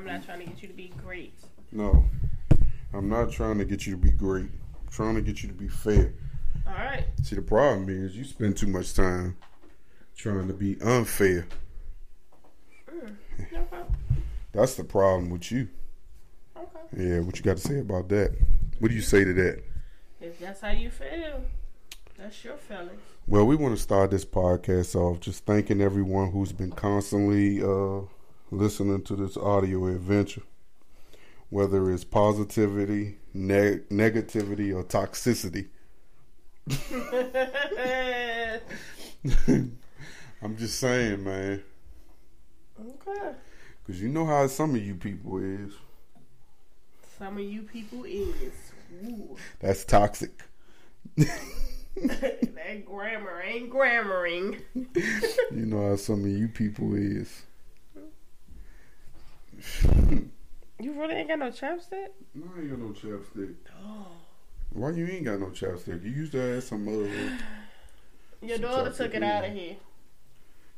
I'm not trying to get you to be great. No, I'm not trying to get you to be great. I'm trying to get you to be fair. All right. See, the problem is you spend too much time trying to be unfair. Mm, no. That's the problem with you. Okay. Yeah, what you got to say about that? What do you say to that? If that's how you feel, that's your feelings. Well, we want to start this podcast off just thanking everyone who's been constantly uh, listening to this audio adventure, whether it's positivity, neg- negativity, or toxicity. I'm just saying, man, okay. because you know how some of you people is. Some of you people is. Ooh. That's toxic. that grammar ain't grammaring. You know how some of you people is. You really ain't got no chapstick? No, I ain't got no chapstick. Oh. Why you ain't got no chapstick? You used to have some uh Your Some daughter took it out of here.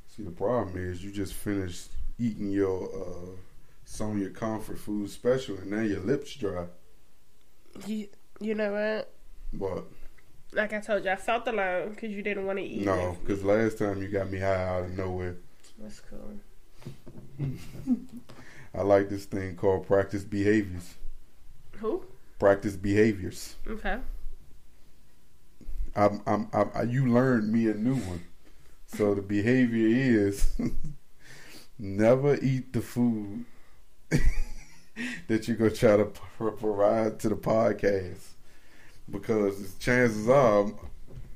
See the problem is you just finished eating your uh Sonya comfort food special and now your lips dry. You, you know what? But Like I told you, I felt alone because you didn't want to eat. no, because last time you got me high out of nowhere. That's cool. I like this thing called practice behaviors. Who? Practice behaviors. Okay. I'm, I'm, I'm, you learned me a new one. So the behavior is never eat the food that you're gonna try to provide to the podcast because chances are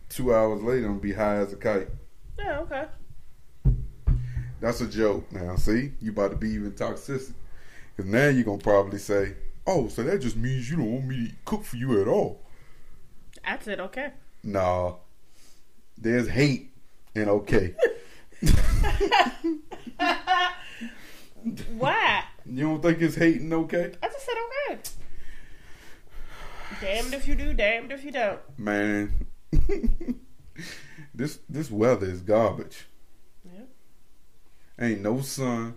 two hours later I'm gonna be high as a kite. Yeah, okay. That's a joke now. See, you about to be even toxic because now you're gonna probably say, "Oh, so that just means you don't want me to cook for you at all." I said okay. Nah, there's hate and okay. Why? You don't think it's hate and okay? I just said okay. Damned if you do, damned if you don't. Man, this this weather is garbage. Ain't no sun.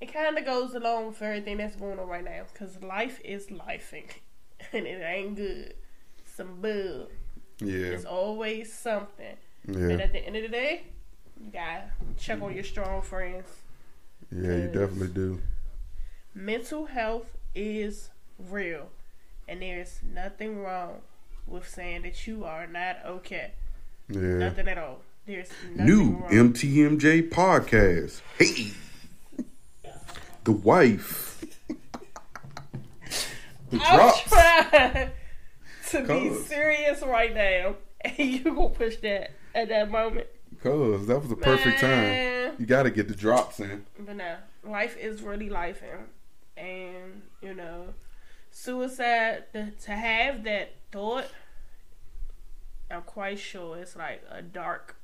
It kind of goes along with everything that's going on right now because life is lifing and it ain't good. Some bug. Yeah, It's always something. Yeah. And at the end of the day, you gotta check on your strong friends. yeah. You definitely do. Mental health is real, and there's nothing wrong with saying that you are not okay. Yeah. Nothing at all. There's New wrong. MTMJ podcast. Hey, the wife. the I'm drops. trying to be serious right now, and you gonna push that at that moment. Cause that was the perfect time. You got to get the drops in. But no, life is really life, and, and you know, suicide to have that thought. I'm quite sure it's like a dark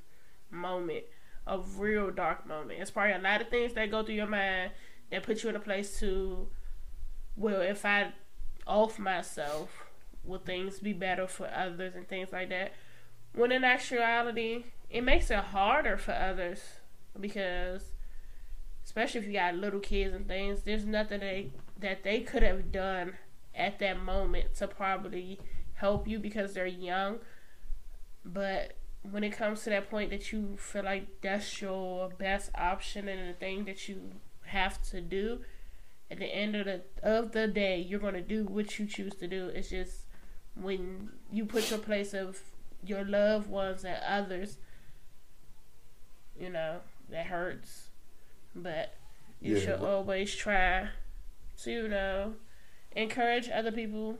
moment, a real dark moment. It's probably a lot of things that go through your mind that put you in a place to, well, if I off myself, will things be better for others and things like that. When in actuality, it makes it harder for others because especially if you got little kids and things, there's nothing they that they could have done at that moment to probably help you because they're young. But when it comes to that point that you feel like that's your best option and the thing that you have to do, at the end of the of the day, you're gonna do what you choose to do. It's just when you put your place of your loved ones and others, you know, that hurts. But you Yeah, should always try to, you know, encourage other people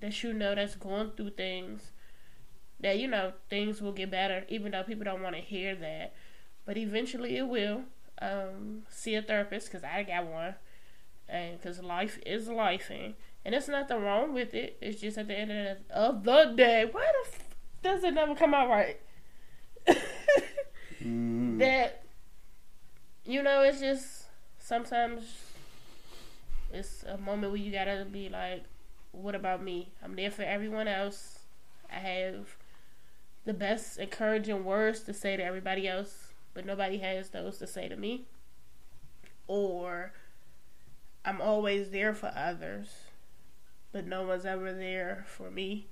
that you know that's going through things. That you know things will get better, even though people don't want to hear that. But eventually it will. Um, see a therapist because I got one, and because life is life, and and there's nothing wrong with it. It's just at the end of the, of the day, why the f- does it never come out right? Mm. that you know it's just sometimes it's a moment where you gotta be like what about me i'm there for everyone else i have the best encouraging words to say to everybody else but nobody has those to say to me or I'm always there for others, but no one's ever there for me.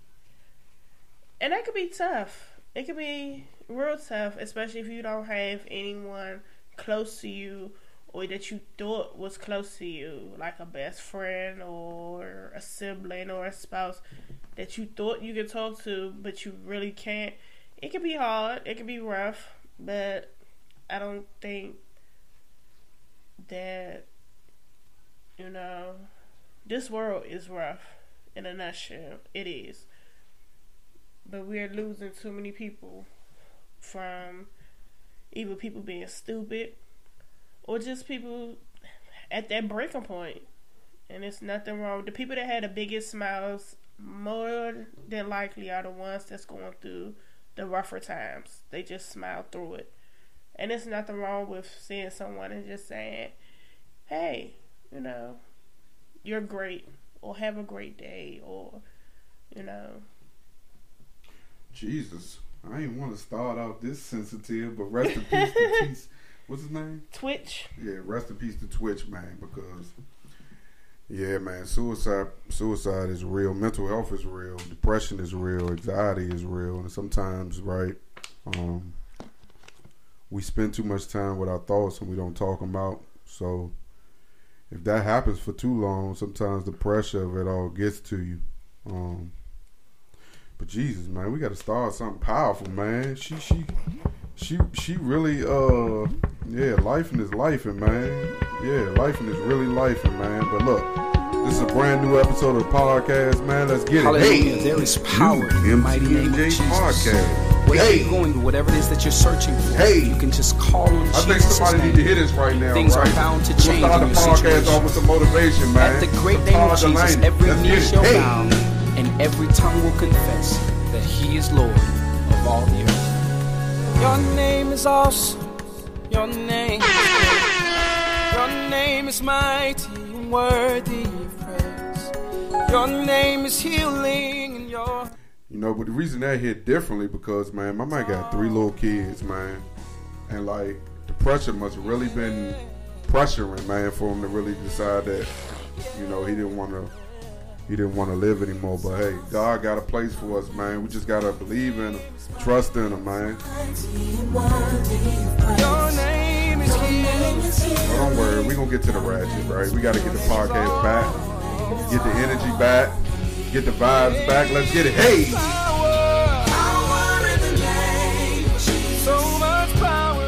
And that could be tough. It could be real tough, especially if you don't have anyone close to you or that you thought was close to you, like a best friend or a sibling or a spouse that you thought you could talk to, but you really can't. It can be hard, it can be rough, but I don't think that, you know, this world is rough in a nutshell. It is. But we're losing too many people from either people being stupid or just people at that breaking point. And it's nothing wrong. The people that had the biggest smiles more than likely are the ones that's going through the rougher times. They just smile through it. And there's nothing wrong with seeing someone and just saying, hey, you know, you're great, or have a great day, or, you know. Jesus. I ain't want to start out this sensitive, but rest in peace to Tease. What's his name? Twitch. Yeah, rest in peace to Twitch, man, because yeah, man, suicide suicide is real, mental health is real, depression is real, anxiety is real, and sometimes, right, um, we spend too much time with our thoughts and we don't talk them out. So if that happens for too long, sometimes the pressure of it all gets to you. Um, but Jesus, man, we got to start something powerful, man. She, she, she, she really, uh, yeah, life is life, and man. Yeah, life is really life, and man. But look, this is a brand new episode of the podcast, man. Let's get it. Hallelujah. Hey, there is power in the mighty name of Jesus. Podcast. Whatever hey. you're going through, whatever it is that you're searching for, hey. you can just call on Jesus. I think somebody need to hear this right now. Things right? are bound to change. We'll start the podcast off with some motivation, man. At the great name of Jesus, every knee shall bow and every tongue will confess that He is Lord of all the earth. Your name is awesome. Your name, your name is mighty and worthy of praise. Your name is healing, and your you know, but the reason that hit differently because man, my man got three little kids, man, and like the pressure must have really been pressuring, man, for him to really decide that you know he didn't want to he didn't want to live anymore. But hey, God got a place for us, man. We just gotta believe in him, trust in him, man. Gonna get to the ratchet, right? We gotta get the podcast back, get the energy back get the vibes back. Let's get it. Hey!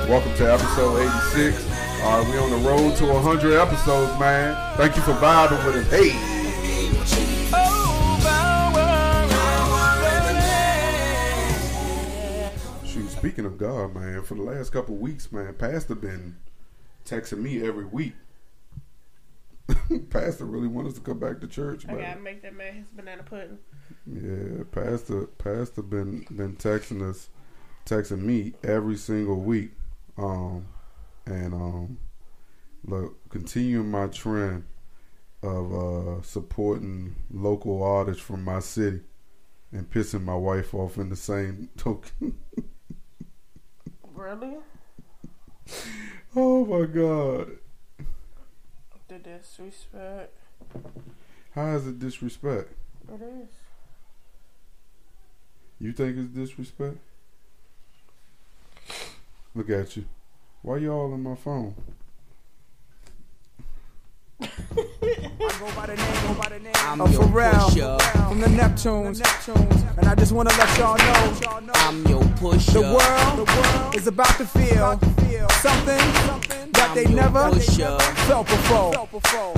Welcome to episode 86. All right, we on the road to 100 episodes, man. Thank you for vibing with us. Hey! Speaking of God, man, for the last couple weeks, man, Pastor been texting me every week Pastor really wants us to come back to church. I gotta make that man his banana pudding. Yeah, Pastor, Pastor been been texting us, texting me every single week, um, and um, look, continuing my trend of uh, supporting local artists from my city, and pissing my wife off in the same token. really? Oh my god the disrespect. How is it disrespect? It is. You think it's disrespect? Look at you. Why y'all on my phone? I go by the name, go by the name I'm of Pharrell from the Neptunes. Neptunes. And I just want to let y'all know I'm your pusher. The world, the world is about to feel, something, something that they never, they never felt before.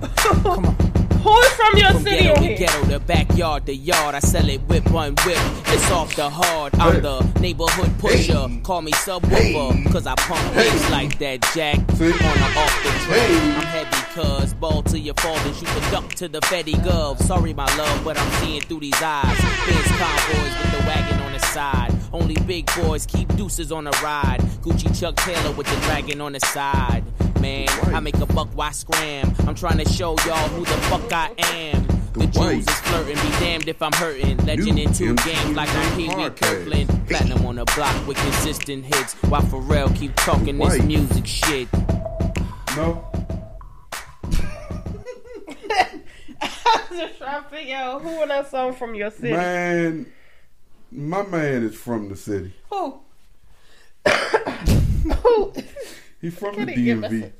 Come on. Who is from your from city ghetto to ghetto, the backyard, the yard. I sell it whip on whip. It's off the hard. I'm the neighborhood pusher. Hey. Call me subwoofer, hey. cause I pump hey. bass like that jack on or off the track. Hey. I'm heavy cuz ball to your fathers. You can duck to the Fetty Gov. Sorry, my love, but I'm seeing through these eyes. Biz convoys with the wagon on the side. Only big boys keep deuces on the ride. Gucci Chuck Taylor with the dragon on the side man. I make a buck, why scram? I'm trying to show y'all who the fuck I am. The, the Jews is flirting, be damned if I'm hurting. Legend New in two games like I Pee Wee Kirkland. Platinum on the block with consistent hits. While Pharrell keep talking this music shit. No. I was just trying to figure out who was that song from your city. Man, my man is from the city. Who? who? He from the Can he give DMV.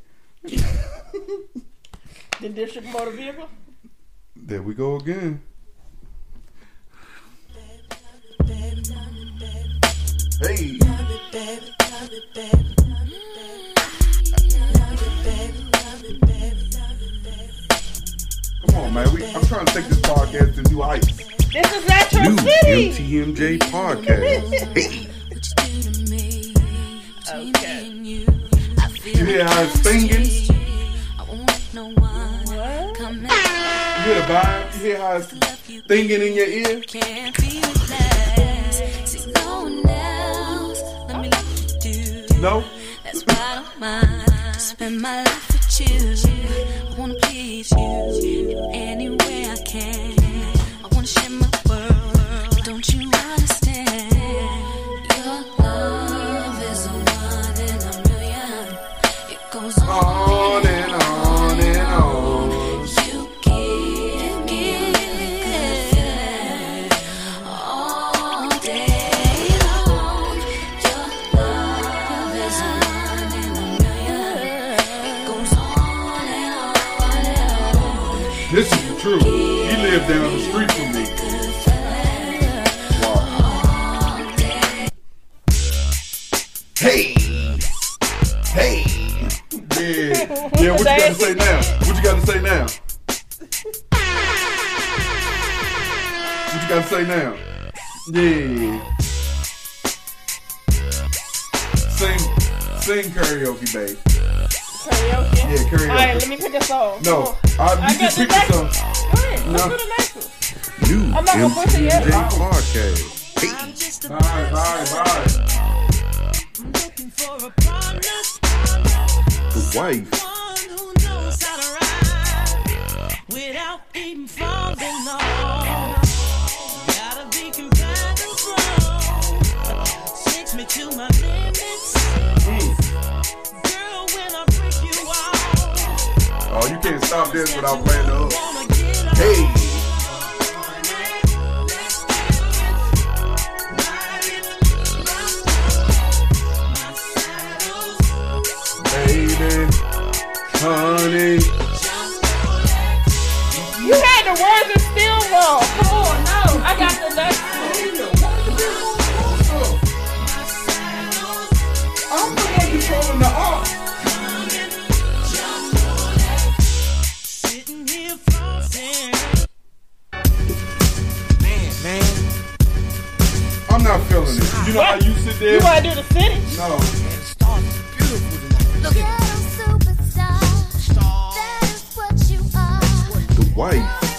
The district motor vehicle? There we go again. Hey. Come on, man. We, I'm trying to take this podcast to new heights. This is your New city. MTMJ podcast. hey, Okay. You hear how it's singing? You hear the vibe? You hear how it's singing in your ear? Can't be replaced. See no one else. Let me let you do. No? That's why I don't mind. Spend my life with you. I wanna please you in any way I can. This is the truth. He lived down the street from me. Wow. Hey! Hey! Yeah. Yeah, what you got to say now? What you got to say now? What you got to say now? Yeah. Sing, sing karaoke, babe. Karaoke? Yeah, karaoke. Alright, let me pick a song. No, I, I you got can the pick next some. one. Go ahead. No. Let's do the next one. New I'm not gonna push it yet. MTMJ Oh. podcast. Hey. Bye, bye, bye. The wife. Without even falling off, gotta be compatible. Takes me to my limits, girl. Oh, you can't stop this without playing the hook. Hey. Baby, honey. You had the words and still wrong. Come on, no. I got the next You know how you sit there? You want to do the city? No. The stars are beautiful tonight. Ghetto superstar. That is what you are. The wife.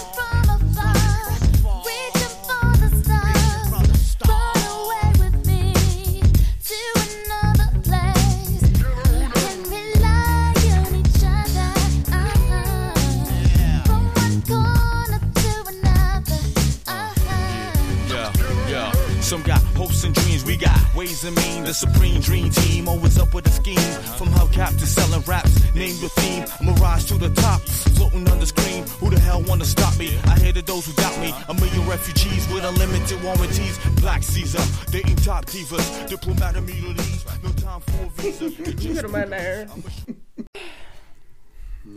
Got ways and mean. The supreme dream team, always up with a scheme. From hubcap to selling raps, name your theme. I'm a rise to the top, floating on the screen. Who the hell wanna stop me? I hated those who doubt me. A million refugees with unlimited warranties. Black Caesar, dating top divas. Diplomat immunities, no time for a visa. You just get on my nerves.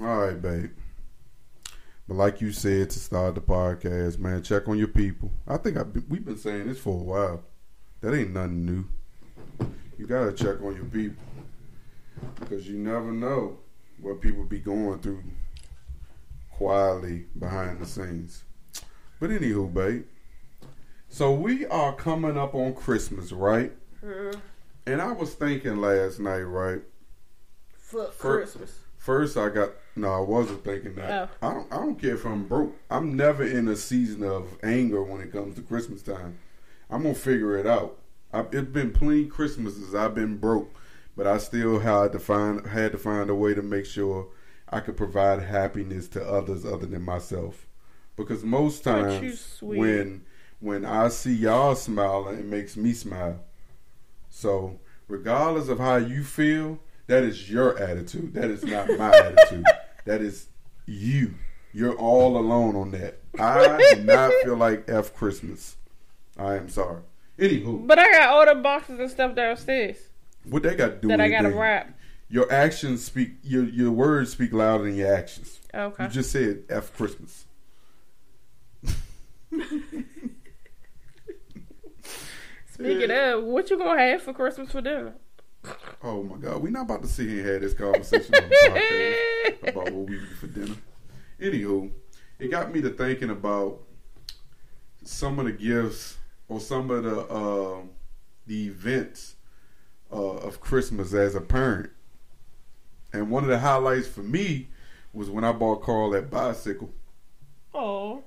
All right, babe. But like you said to start the podcast, man, check on your people. I think I've been, we've been saying this for a while. That ain't nothing new. You gotta check on your people because you never know what people be going through quietly behind the scenes. But anywho, babe. So we are coming up on Christmas, right? Mm-hmm. And I was thinking last night, right? For For- Christmas. First, I got no. I wasn't thinking that. Oh. I don't. I don't care if I'm broke. I'm never in a season of anger when it comes to Christmas time. I'm gonna figure it out. I've, it's been plenty Christmases I've been broke, but I still had to find had to find a way to make sure I could provide happiness to others other than myself. Because most times when when I see y'all smiling, it makes me smile. So regardless of how you feel, That is your attitude. That is not my attitude. That is you. You're all alone on that. I do not feel like F Christmas. I am sorry. Anywho, But I got all the boxes and stuff downstairs what they got to do that I gotta anything? wrap. Your actions speak. Your your words speak louder than your actions. Okay. You just said F Christmas. Speaking of, what you gonna have for Christmas for dinner? Oh my God, we're not about to sit here and have this conversation on about what we eat for dinner. Anywho, it got me to thinking about some of the gifts or some of the uh, the events uh, of Christmas as a parent. And one of the highlights for me was when I bought Carl that bicycle. Oh,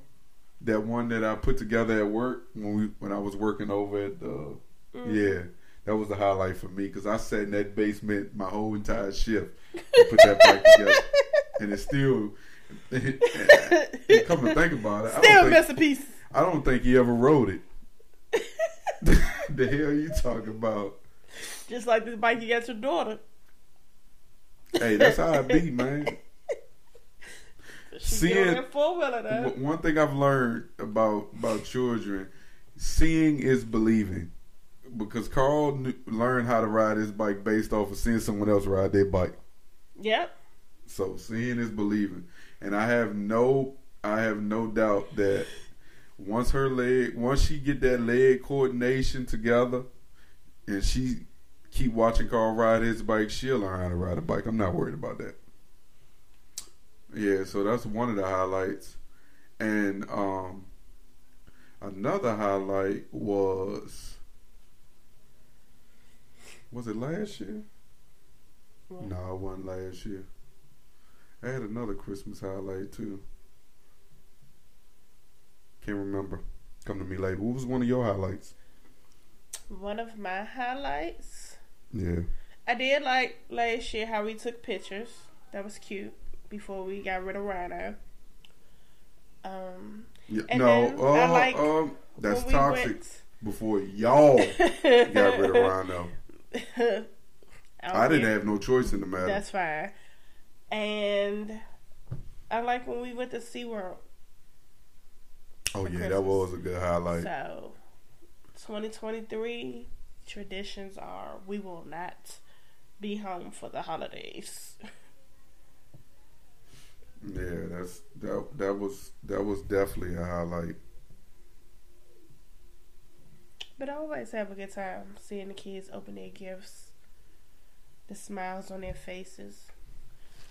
That one that I put together at work when we when I was working over at the yeah. That was the highlight for me because I sat in that basement my whole entire shift to put that bike together, and it's still. and come to think about it, I still don't, think, pieces. I don't think he ever rode it. the hell you talking about? Just like this bike you got your daughter. Hey, that's how I be, man. Seeing- Seeing that four wheeler One thing I've learned about about children, seeing is believing. Because Carl knew, learned how to ride his bike based off of seeing someone else ride their bike. Yep. So seeing is believing, and I have no, I have no doubt that once her leg, once she get that leg coordination together, and she keep watching Carl ride his bike, she'll learn how to ride a bike. I'm not worried about that. Yeah, so that's one of the highlights, and um, another highlight was was it last year? No, it wasn't last year. I had another Christmas highlight too. Can't remember. Come to me later. What was one of your highlights? One of my highlights. Yeah. I did like last year how we took pictures. That was cute. Before we got rid of Rhino. Um, yeah And no, uh, I like um, that's we toxic. went- Before y'all got rid of Rhino, I, I didn't have no choice in the matter. That's fine. And I like when we went to SeaWorld. Oh yeah, that was a good highlight. So, 2023 traditions are we will not be home for the holidays. Yeah, that's that. That was that was definitely a highlight. But I always have a good time seeing the kids open their gifts, the smiles on their faces.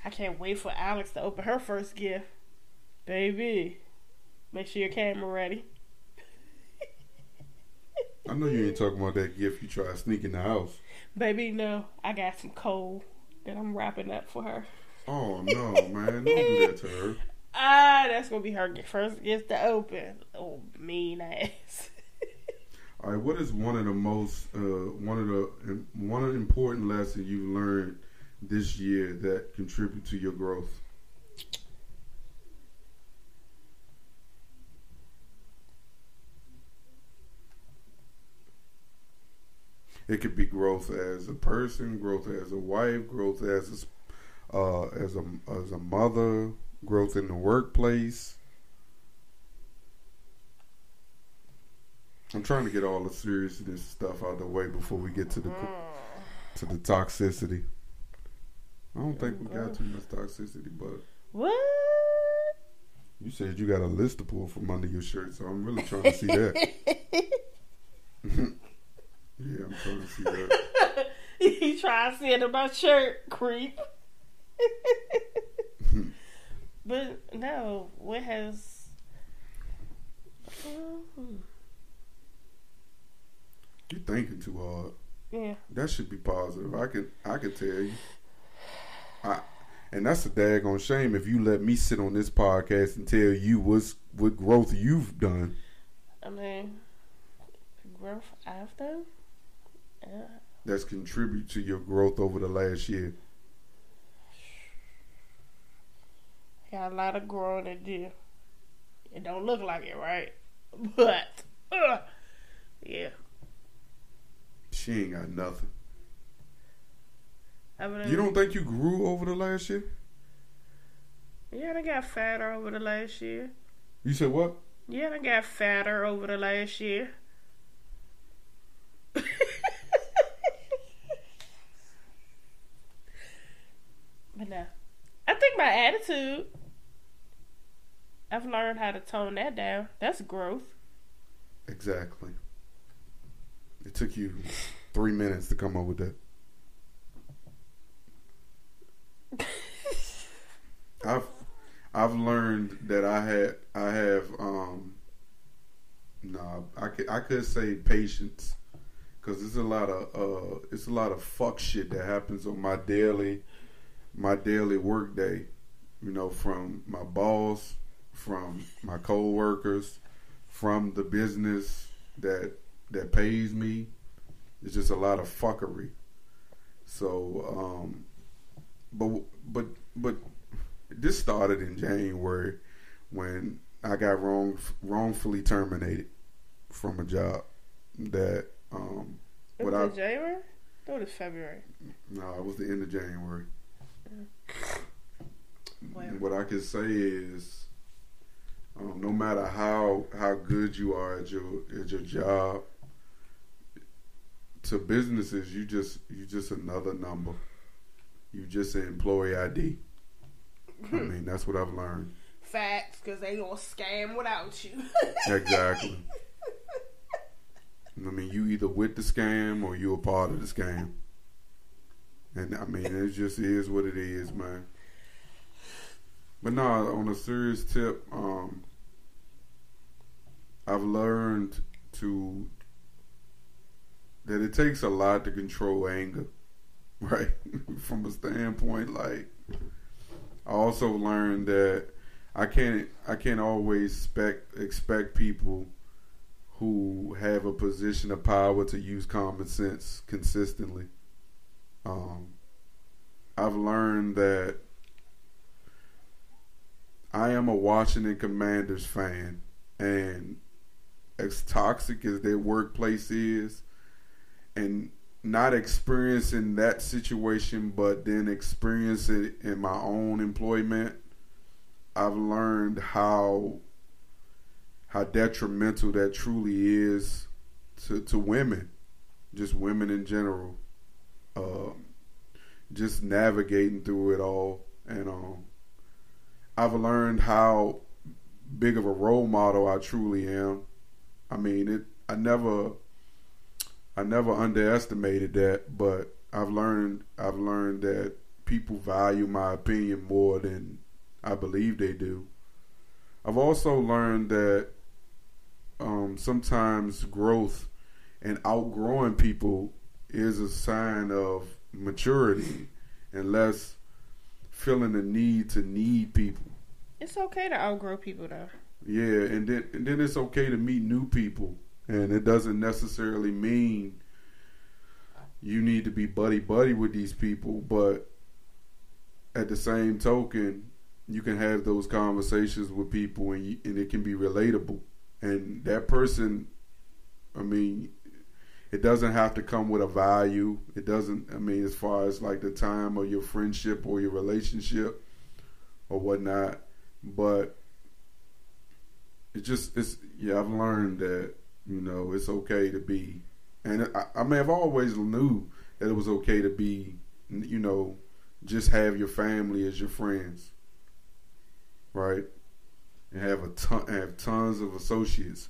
I can't wait for Alex to open her first gift. Baby, make sure your camera ready. I know you ain't talking about that gift you try to sneak in the house. Baby, no, I got some coal that I'm wrapping up for her. Oh no, man! Don't do that to her. Ah, that's gonna be her first gift to open. Oh, mean ass. All right, what is one of the most uh, one of the one of the important lessons you've learned this year that contribute to your growth? It could be growth as a person, growth as a wife, growth as a, uh, as a as a mother, growth in the workplace. I'm trying to get all the seriousness stuff out of the way before we get to the to the toxicity. I don't think we got too much toxicity, but what? you said you got a list to pull from under your shirt, so I'm really trying to see that. yeah, I'm trying to see that. he try to see it in my shirt, creep. but no, what has? Hmm, You're thinking too hard. yeah, That should be positive. I can I can tell you. I and that's a daggone shame if you let me sit on this podcast and tell you what's what growth you've done. I mean, growth I've done. That's contribute to your growth over the last year. Got a lot of growing to do. It don't look like it, right? But, uh, yeah. She ain't got nothing. Other You don't think you grew over the last year? Yeah, I got fatter over the last year. You said what? Yeah, I got fatter over the last year. but no, I think my attitude. I've learned how to tone that down. That's growth. Exactly. It took you three minutes to come up with that. I've I've learned that I had I have um no I could I could say patience because it's a lot of uh it's a lot of fuck shit that happens on my daily my daily work day you know from my boss from my coworkers from the business that that pays me it's just a lot of fuckery so um but but but this started in January when I got wrong wrongfully terminated from a job that um It was I in January? That was February. no it was the end of January. What I can say is um, no matter how how good you are at your at your job to businesses you just you just another number. You just an employee ID. I mean that's what I've learned. Facts, because they gonna scam without you. Exactly. I mean, you either with the scam or you a part of the scam. And I mean, it just is what it is, man. But no, on a serious tip, um, I've learned to that it takes a lot to control anger, right? From a standpoint, like I also learned that I can't I can't always expect expect people who have a position of power to use common sense consistently. Um, I've learned that I am a Washington Commanders fan, and as toxic as their workplace is, and not experiencing that situation, but then experience it in my own employment, I've learned how how detrimental that truly is to to women, just women in general. Um, just navigating through it all, and um, I've learned how big of a role model I truly am. I mean, it. I never, I never underestimated that, but I've learned. I've learned that people value my opinion more than I believe they do. I've also learned that um, sometimes growth and outgrowing people is a sign of maturity and less feeling the need to need people. it's okay to outgrow people, though. Yeah, and then and then it's okay to meet new people, and it doesn't necessarily mean you need to be buddy buddy with these people, but at the same token, you can have those conversations with people, and you, and it can be relatable, and that person, I mean. It doesn't have to come with a value. It doesn't. I mean, as far as like the time of your friendship or your relationship or whatnot, but it just it's yeah i've learned that you know it's okay to be and i, I mean i've always knew that it was okay to be you know just have your family as your friends right and have a ton have tons of associates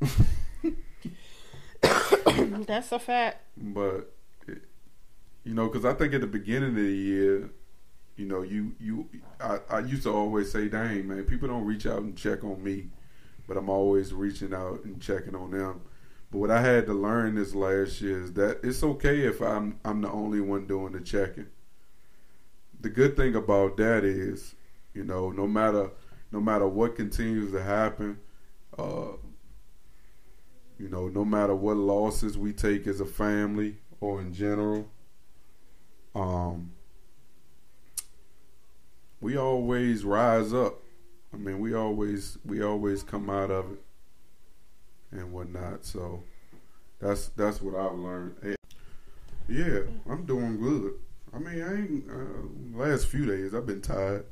That's a fact. but you know because i think at the beginning of the year you know you you I, I used to always say dang man people don't reach out and check on me but i'm always reaching out and checking on them but what i had to learn this last year is that it's okay if i'm i'm the only one doing the checking the good thing about that is you know no matter no matter what continues to happen uh you know no matter what losses we take as a family or in general um we always rise up. I mean, we always we always come out of it and whatnot. So that's that's what I've learned. Yeah, I'm doing good. I mean, I ain't uh, last few days I've been tired,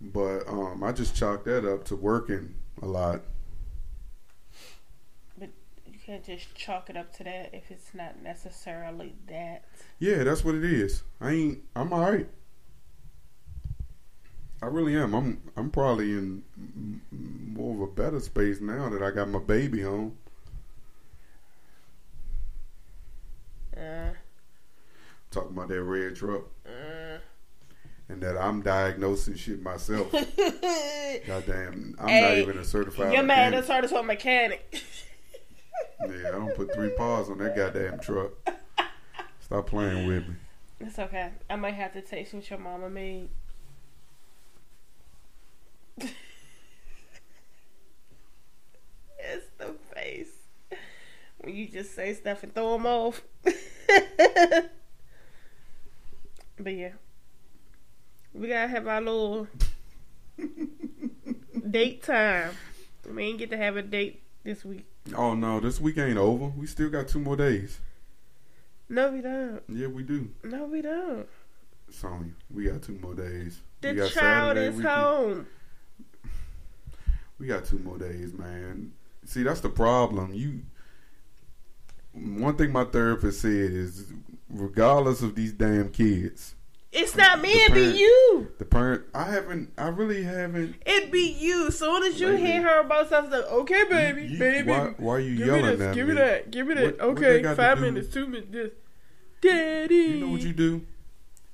but um, I just chalked that up to working a lot. Just chalk it up to that if it's not necessarily that. Yeah, that's what it is. I ain't. I'm all right. I really am. I'm. I'm probably in more of a better space now that I got my baby home. Uh, Talking about that red truck uh. and that I'm diagnosing shit myself. Goddamn, I'm not even a certified. Your man mechanic. is hard to a mechanic. Yeah, I don't put three paws on that goddamn truck. Stop playing with me. It's okay. I might have to taste what your mama made. it's the face when you just say stuff and throw them off. but yeah, we gotta have our little date time. We ain't get to have a date this week. Oh no, this week ain't over. We still got two more days. No, we don't. Yeah, we do. No, we don't. Sonya, we got two more days. The child Saturday, is we can- home. We got two more days, man. See, that's the problem. You. One thing my therapist said is, regardless of these damn kids, It's not me, it be you. the parent. I haven't. I really haven't. It be you. Soon as you hear her about something, like, okay, baby, You- baby. Why, why are you give yelling me this, at give me? me that, give me that. What- what okay, to five minutes, two minutes, this. Daddy. You know what you do?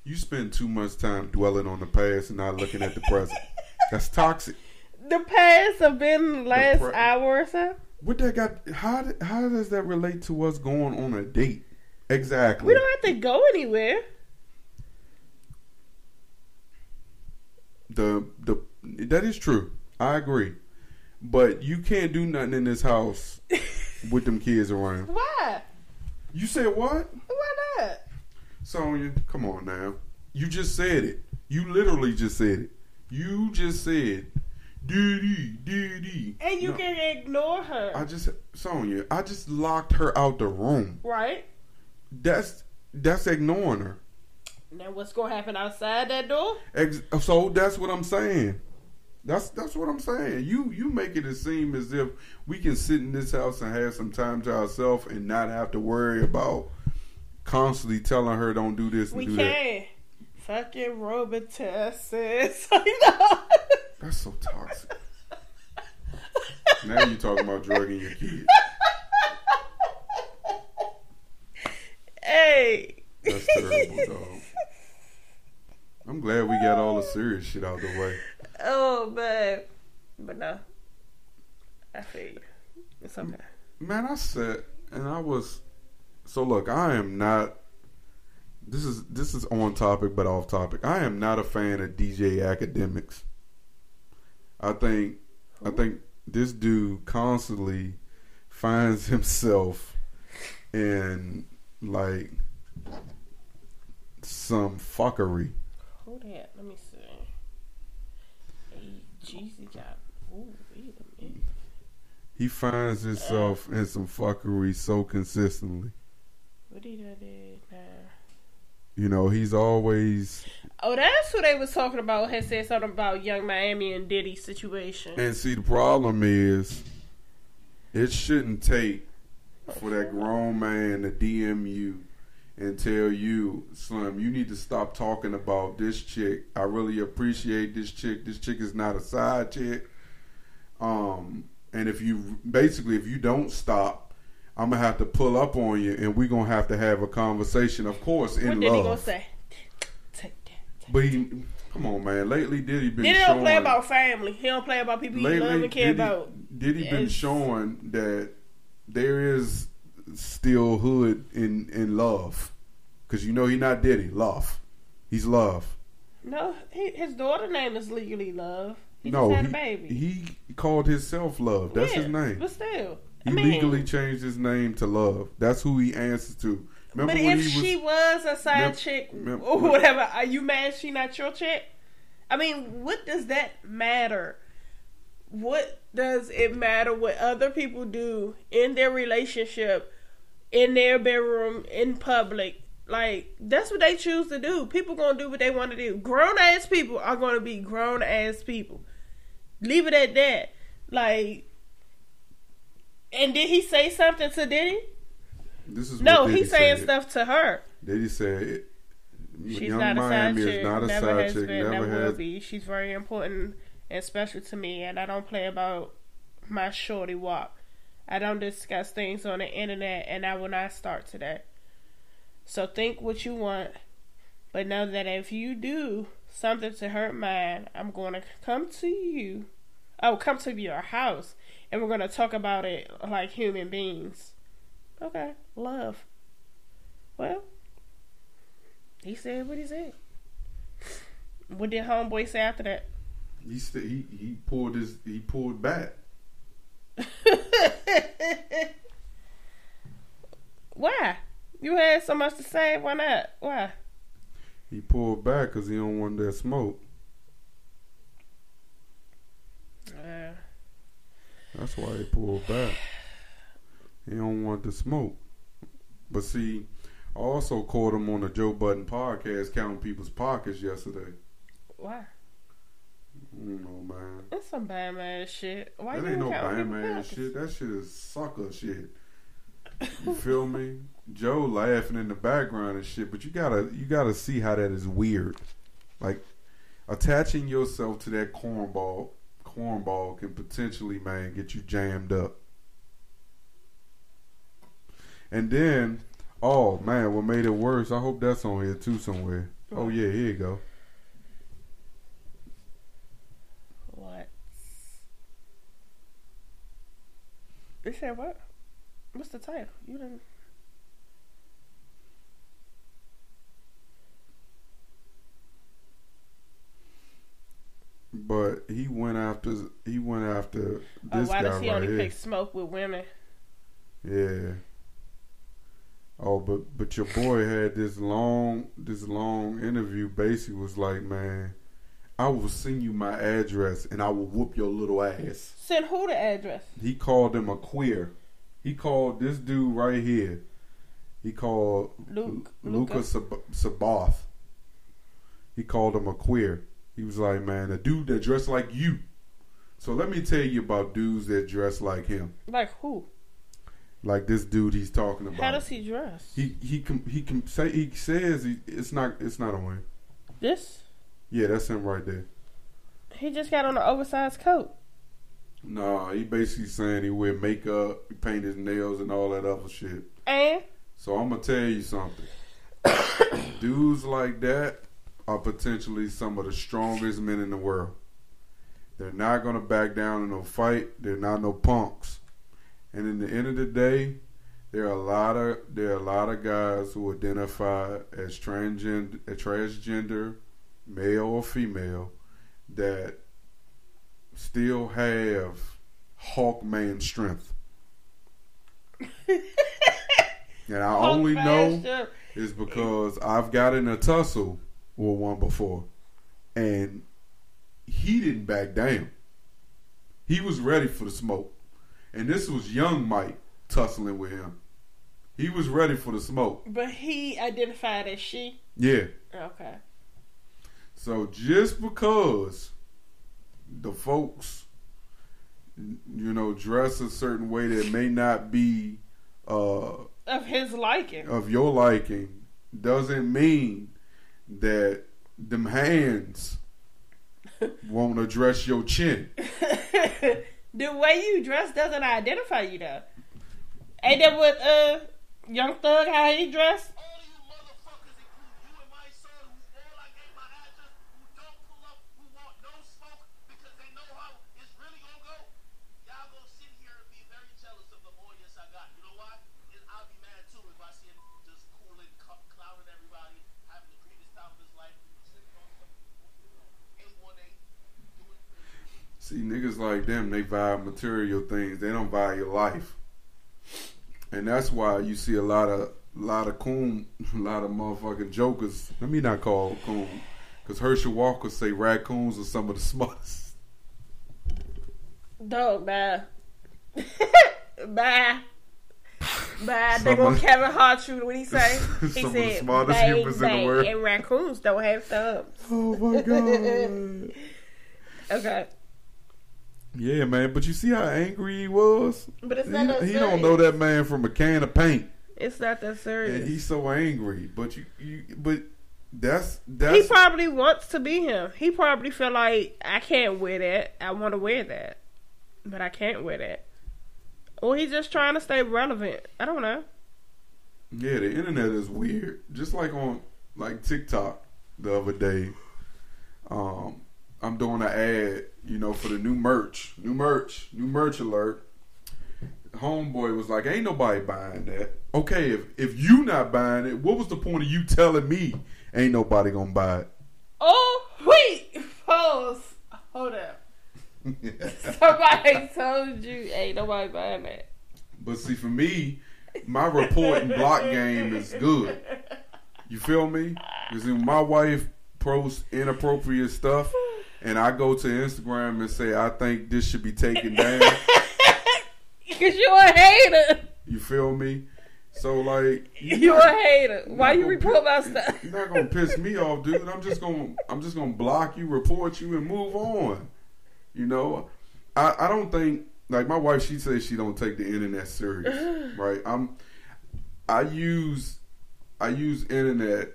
You spend too much time dwelling on the past and not looking at the present. That's toxic. The past have been last pre- hour or so. What that got? How how does that relate to us going on a date? Exactly. We don't have to go anywhere. The the that is true. I agree, but you can't do nothing in this house with them kids around. Why? You said what, Why not? Sonya? Come on now. You just said it. You literally just said it. You just said, "Diddy, diddy," And you No, can ignore her, I just Sonya. I just locked her out the room. right? That's that's ignoring her. Now what's gonna happen outside that door? Ex- so that's what I'm saying. That's that's what I'm saying. You you make it seem as if we can sit in this house and have some time to ourselves and not have to worry about constantly telling her don't do this and We do can. Fucking Robitussin. I know. That's so toxic. now you're talking about drugging your kids. hey. That's terrible, dog. I'm glad we got all the serious shit out the way. Oh man. But no. I feel you. It's okay. Man, I said, and I was. So look, I am not. This is this is on topic, but off topic. I am not a fan of DJ Akademiks. I think, I think this dude constantly finds himself in like some fuckery. That. Let me see. Hey, Jeezy got. Ooh, wait a minute. He finds himself in some fuckery so consistently. What did I do now? You know, he's always Oh, that's who they was talking about. Had said something about Young Miami and Diddy situation. And see, the problem is, it shouldn't take for that grown man to DM you and tell you, Slim, you need to stop talking about this chick. I really appreciate this chick. This chick is not a side chick. Um, and if you basically, if you don't stop, I'm gonna have to pull up on you, and we're gonna have to have a conversation. Of course, in what did love. he gonna say? Take that. But he, come on, man. Lately, Diddy been Diddy showing. don't play about family. He don't play about people he love and care Diddy, about. Diddy been showing that there is still hood in in love, because you know he not Diddy. Love, he's love. No, he, his daughter name is legally Love. He no, just had he, a baby. he called himself Love. That's Yeah, his name. But still, He I mean, legally changed his name to Love. That's who he answers to. Remember But if was? she was a side chick or whatever, are you mad she not your chick? I mean, what does that matter? What does it matter what other people do in their relationship, in their bedroom, in public? Like that's what they choose to do. People gonna do what they want to do. Grown ass people are gonna be grown ass people. Leave it at that. Like, and did he say something to Diddy? This is No, he's saying said. stuff to her. Diddy said, She's "Young not a side chick. not a never side has chick. been. Never Never will be. She's very important and special to me, and I don't play about my shorty walk. I don't discuss things on the internet, and I will not start today. So think what you want, but know that if you do something to hurt mine, I'm going to come to you. Oh, come to your house, and we're going to talk about it like human beings. Okay, love. Well, he said what he said. What did homeboy say after that? He st- he he pulled his he pulled back. Why? You had so much to say. Why not? Why? He pulled back because he don't want that smoke. Uh, That's why he pulled back. He don't want the smoke. But see, I also caught him on the Joe Budden podcast counting people's pockets yesterday. why? Man. That's some bad man shit. Why that you ain't no bad man shit. That shit is sucker shit. You feel me? Joe laughing in the background and shit, but you gotta you gotta see how that is weird. Like attaching yourself to that cornball cornball can potentially man get you jammed up. And then, oh man, what made it worse? I hope that's on here too somewhere. Oh yeah, here you go. What? You said what? What's the title? You didn't. But he went after he went after Oh, this why guy does he right only here. pick smoke with women? Yeah. Oh, but but your boy had this long this long interview. Basically, was like, man, I will send you my address and I will whoop your little ass. Send who the address? He called him a queer. He called this dude right here. He called Luke- Luka Luka. Sab- Sabbat. He called him a queer. He was like, man, a dude that dressed like you. So let me tell you about dudes that dress like him. Like who? Like this dude he's talking about. How does he dress? He he can he can say he says he, it's not it's not on him. this? Yeah, that's him right there. He just got on an oversized coat. Nah, he basically saying he wear makeup, he paint his nails and all that other shit. And So I'm gonna tell you something. Dudes like that are potentially some of the strongest men in the world. They're not gonna back down in no fight. They're not no punks. And in the end of the day, there are a lot of there are a lot of guys who identify as transgender, transgender, male or female, that still have Hawkman strength. and I only Punk know bastard. is because I've gotten a tussle with one before, and he didn't back down. He was ready for the smoke, and this was young Mike tussling with him. He was ready for the smoke. But he identified as she. Yeah. Okay. So just because the folks, you know, dress a certain way that may not be uh, Of his liking. of your liking, doesn't mean that them hands won't address your chin. the way you dress doesn't identify you though. Ain't that what uh Young Thug how he dressed? all you motherfuckers, including you and my son, who all I gave my address, who don't pull up, who want no smoke because they know how it's really gonna go. Y'all gonna sit here and be very jealous of the audience I got. You know why? And I'll be mad too if I see him just cooling, cl- clowning everybody, having the greatest time of his life, sitting on some, you know, A1A, doing. See, niggas like them, they buy material things. They don't buy your life. And that's why you see a lot of lot of coon, a lot of motherfucking jokers. Let me not call coon, because Herschel Walker say raccoons are some of the smartest. Dog, bye. bye. Bad. Some They gonna Kevin Hart you what he say? He Some of the said, smartest bang, humans in the world. And raccoons don't have thumbs. Oh my god. Okay. Yeah, man. But you see how angry he was. But it's He, not that he don't know that man from a can of paint, It's not that serious. and he's so angry. But you, you, but that's that's. he probably wants to be him. He probably feel like I can't wear that. I want to wear that, but I can't wear that. Or he's just trying to stay relevant. I don't know. yeah. The internet is weird. Just like on like TikTok the other day. Um, I'm doing an ad, you know, for the new merch, new merch, new merch alert. Homeboy was like, "Ain't nobody buying that." Okay, if if you not buying it, what was the point of you telling me ain't nobody gonna buy it? Oh wait, pause. Hold up. Somebody told you ain't nobody buying that. But see, for me, my report and block game is good. You feel me? Because my wife posts inappropriate stuff, and I go to Instagram and say I think this should be taken down. Cause you a hater. You feel me? So like, You a hater. Why you report my stuff? You're not gonna piss me off, dude. I'm just gonna I'm just gonna block you, report you, and move on. You know, I I don't think like my wife. She says she don't take the internet serious, right? I'm I use I use internet.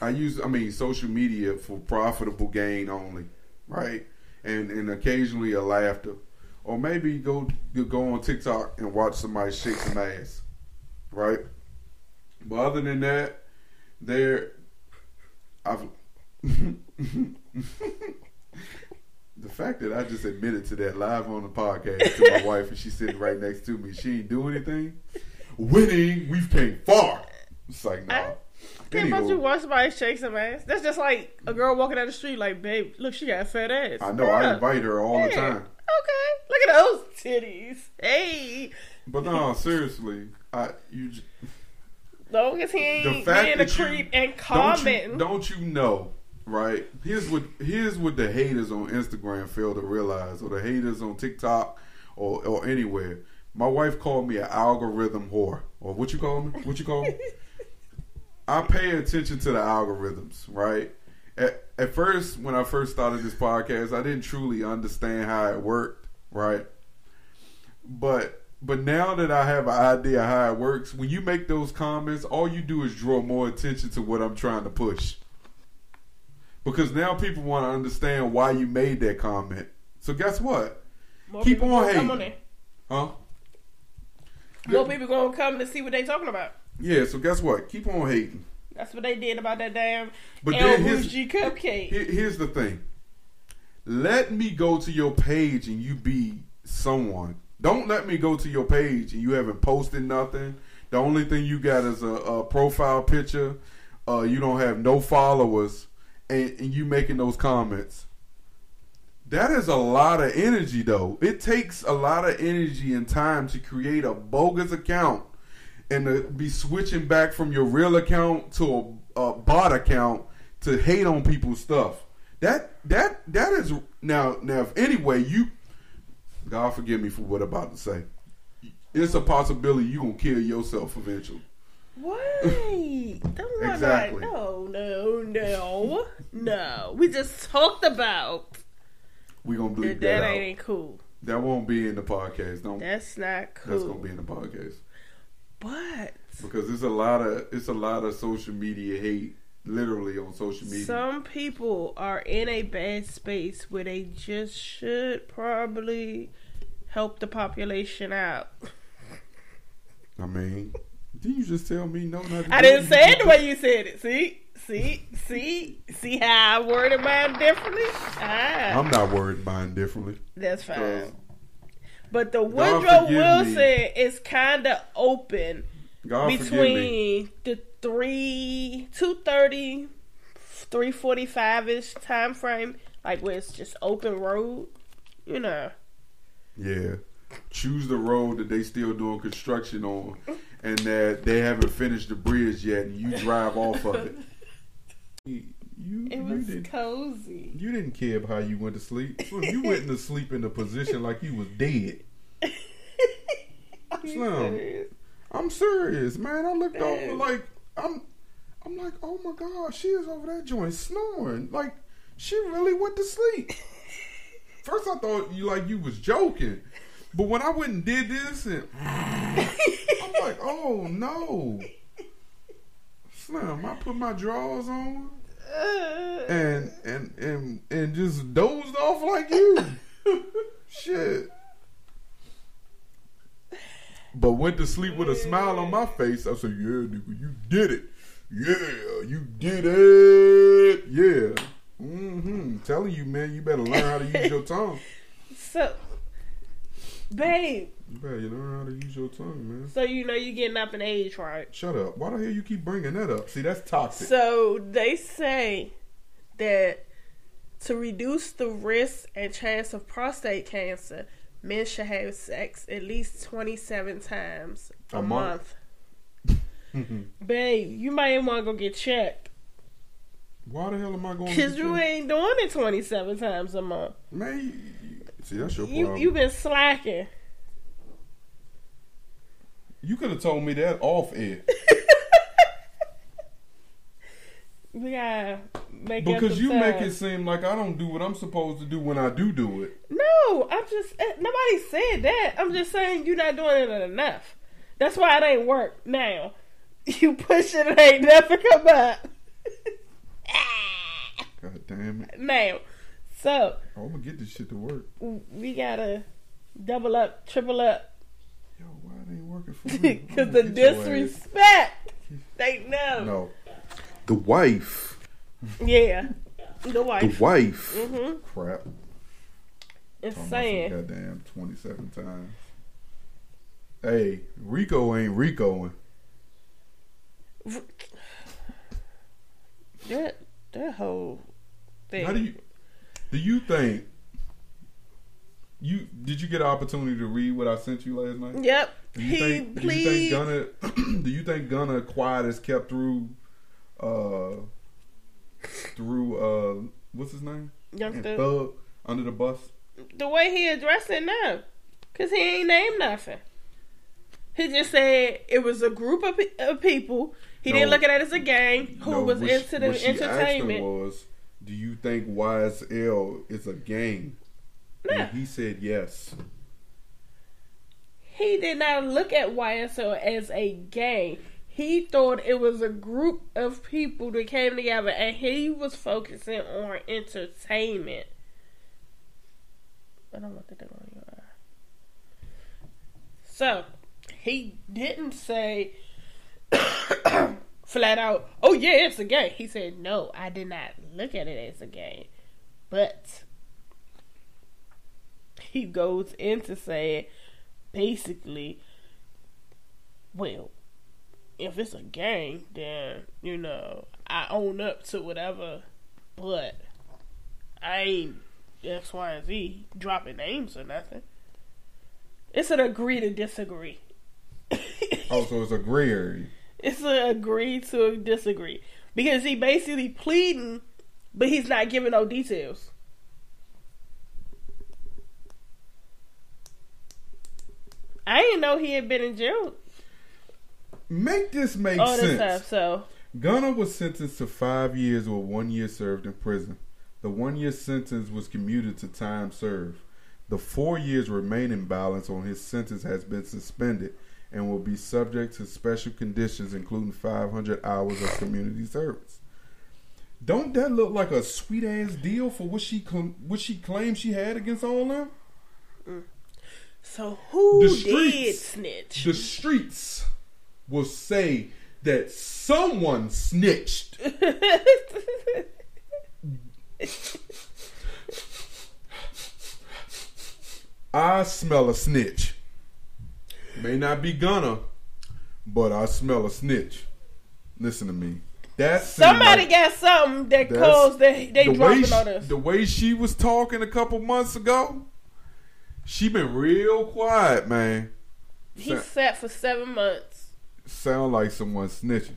I use I mean social media for profitable gain only, right? And and occasionally a laughter, or maybe go go on TikTok and watch somebody shake some ass, right? But other than that, there, I've the fact that I just admitted to that live on the podcast to my wife and she's sitting right next to me. She ain't do anything. Winning, we've came far. It's like nah. Can't Anywho. you watch somebody shake some ass. That's just like a girl walking down the street, like, babe, look, she got a fat ass. I know. I invite her all the time. Okay, look at those titties. Hey, But no, seriously, I you j- long as he ain't being a that you creep and don't you, don't you know, right? Here's what here's what the haters on Instagram fail to realize, or the haters on TikTok, or or anywhere. My wife called me an algorithm whore, or what you call me? What you call me? I pay attention to the algorithms, right? At, at first, when I first started this podcast, I didn't truly understand how it worked, right? But but now that I have an idea how it works, when you make those comments, all you do is draw more attention to what I'm trying to push. Because now people want to understand why you made that comment. So guess what? More keep on hating. on. Huh? More people gonna come to see what they talking about. Yeah, so guess what? Keep on hating. That's what they did about that damn But El then here's- Bougie cupcake. Here's the thing. Let me go to your page and you be someone. Don't let me go to your page and you haven't posted nothing. The only thing you got is a, a profile picture. Uh, you don't have no followers, and, and you making those comments. That is a lot of energy, though. It takes a lot of energy and time to create a bogus account and to be switching back from your real account to a, a bot account to hate on people's stuff. That that that is now now. If anyway you, God forgive me for what I'm about to say. It's a possibility you gonna kill yourself eventually. Wait, don't Exactly. No, no, no, no. We just talked about We gonna bleep that. that, That ain't cool. That won't be in the podcast. Don't. That's not cool. That's gonna be in the podcast Because it's a lot of it's a lot of social media hate, literally on social media. some people are in a bad space where they just should probably help the population out. I mean, did you just tell me no? Not I didn't say it the way you said it. See, see, see, see how I worded mine differently. Ah, I'm not worried mine differently. that's fine. But the Woodrow Wilson me. is kind of open God between the three two thirty, three forty five ish time frame, like where it's just open road. You know, Yeah. Choose the road that they still doing construction on and that they haven't finished the bridge yet and you drive off of it. You, you, it was didn't, cozy. you didn't care about how you went to sleep. You went to sleep in a position like you was dead. You Slim. serious? I'm serious, man. I looked over like I'm I'm like, oh my god, she is over that joint snoring. Like she really went to sleep. First I thought you like you was joking. But when I went and did this and I'm like, oh no. Slim, I put my drawers on and and and and just dozed off like you. Shit. But went to sleep with a smile on my face. I said, "Yeah, nigga, you did it. Yeah, you did it. Yeah." Mm-hmm. Telling you, man, you better learn how to use your tongue. So, babe, You better learn how to use your tongue, man. so you know you're getting up in age, right? Shut up. Why the hell you keep bringing that up? See, that's toxic. So they say that to reduce the risk and chance of prostate cancer, men should have sex at least 27 times a, A month. month. Babe, you might want to go get checked. Why the hell am I going? to Because you ain't doing it 27 times a month. Man, you- you- see, that's your You, problem. you been slacking. You could have told me that off air. We gotta make Because you make it seem like I don't do what I'm supposed to do when I do do it. No, I'm just eh, nobody said that. I'm just saying you're not doing it enough. That's why it ain't work now. You push it, it ain't never come up. God damn it. now, so I'm gonna get this shit to work. we gotta double up, triple up, Yo, why it ain't working for me? Because the gonna get your ass. disrespect. They know. No. The wife. Yeah, the wife. The wife wife. Mhm. Crap. is Talking about some saying. Goddamn 27 times. Hey, Rico ain't Ricoing. That that whole thing. How do you do you think you did you get an opportunity to read what I sent you last night? Yep. Do you He think do you think Gunna do you think Gunna quiet is kept through uh through uh what's his name? Young And Thug. Under the bus? the way he addressed it now, cause he ain't named nothing. He just said it was a group of, of people. He No. didn't look at it as a gang who No, was into the what she asked him entertainment. was, do you think YSL is a gang? Nah. And he said yes. He did not look at YSL as a gang. He thought it was a group of people that came together, and he was focusing on entertainment. I don't want do on your eye. So he didn't say flat out, "Oh yeah, it's a gang." He said, "No, I did not look at it as a game. but he goes into saying basically, well, if it's a game, then you know I own up to whatever, but I ain't X, Y, and Z dropping names or nothing. It's an agree to disagree. Oh, so it's a gray. It's an agree to disagree because he basically pleading, but he's not giving no details. I didn't know he had been in jail Make this make all this sense. time. So Gunna was sentenced to five years with one year served in prison. The one year sentence was commuted to time served. The four years remaining balance on his sentence has been suspended and will be subject to special conditions, including 500 hours of community service. Don't that look like a sweet ass deal for what she cl- what she claimed she had against all them? Mm. So who The did snitch? The streets will say that someone snitched. I smell a snitch. May not be Gunna, but I smell a snitch. Listen to me. That Somebody like- got something that caused they they the dropping she, on us. the way she was talking a couple months ago, she been real quiet, man. He Sa- sat for seven months, sound like someone snitching.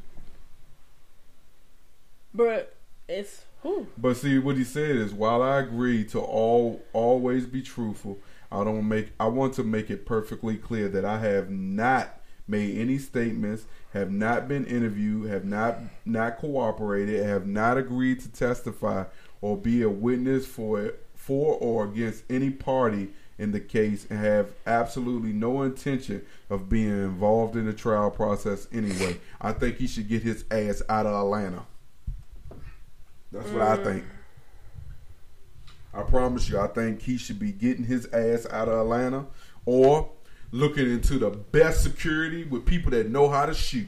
but it's who But see, what he said is, while I agree to all always be truthful, I don't make. I want to make it perfectly clear that I have not made any statements, have not been interviewed, have not not cooperated, have not agreed to testify or be a witness for for or against any party in the case and have absolutely no intention of being involved in the trial process anyway. I think he should get his ass out of Atlanta. That's what I mm. think. I promise you, I think he should be getting his ass out of Atlanta or looking into the best security with people that know how to shoot.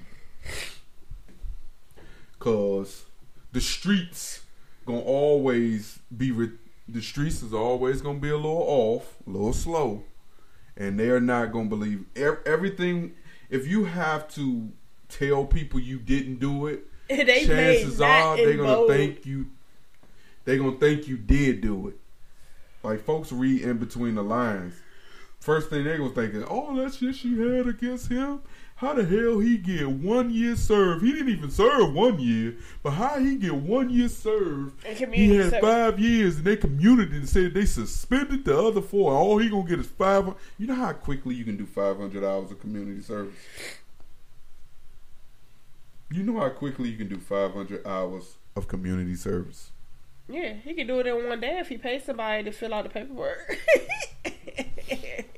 Cause the streets gonna always be re- the streets is always gonna be a little off, a little slow, and they're not gonna believe ev- everything. If you have to tell people you didn't do it, They chances are they're gonna bold. think you they're gonna think you did do it. Like folks read in between the lines. First thing they're gonna think is, oh, that shit she had against him. How the hell he get one year served? He didn't even serve one year, but how he get one year served? And He had service. five years, and they community and said they suspended the other four. All he gonna get is five. You know how quickly you can do five hundred hours of community service. You know how quickly you can do five hundred hours of community service. Yeah, he can do it in one day if he pays somebody to fill out the paperwork.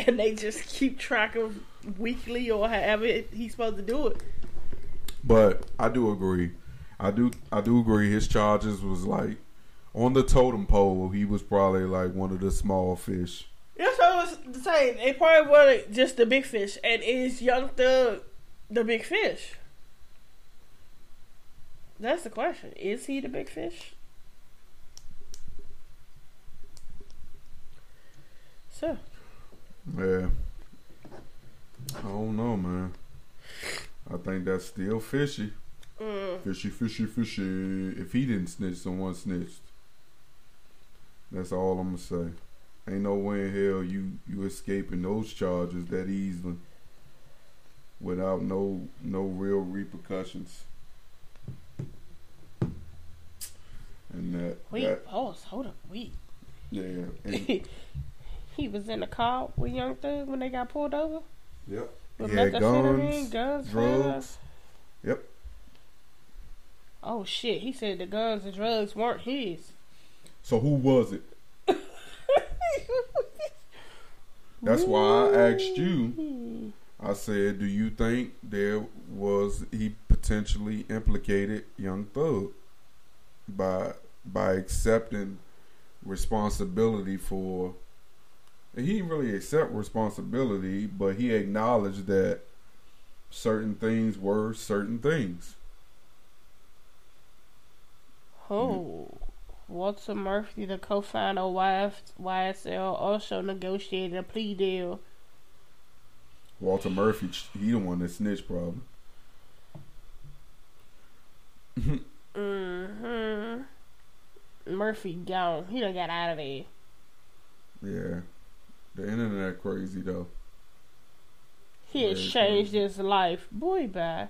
and they just keep track of weekly or however he's supposed to do it. But I do agree. I do. I do agree. His charges was like on the totem pole. He was probably like one of the small fish. That's what I was saying. It probably wanted just the big fish, and is Young Thug the big fish? That's the question. Is he the big fish? So, Yeah. I don't know, man. I think that's still fishy. mm, Fishy, fishy, fishy. If he didn't snitch, someone snitched. That's all I'm gonna say. Ain't no way in hell you you escaping those charges that easily without no no real repercussions. And that, wait, that pause, hold up, wait. yeah, and, he was in the car with Young Thug when they got pulled over yep. with He had guns, guns, drugs. Yep. Oh shit! He said the guns and drugs weren't his. So who was it? That's why I asked you. I said, "Do you think there was he potentially implicated Young Thug by by accepting responsibility for?" He didn't really accept responsibility, but he acknowledged that certain things were certain things. Oh, Walter Murphy, the co-founder of YSL, also negotiated a plea deal. Walter Murphy, he the one that snitched, probably. hmm Murphy gone. He done got out of there. Yeah, the internet crazy though. He has changed his life. Boy, bye.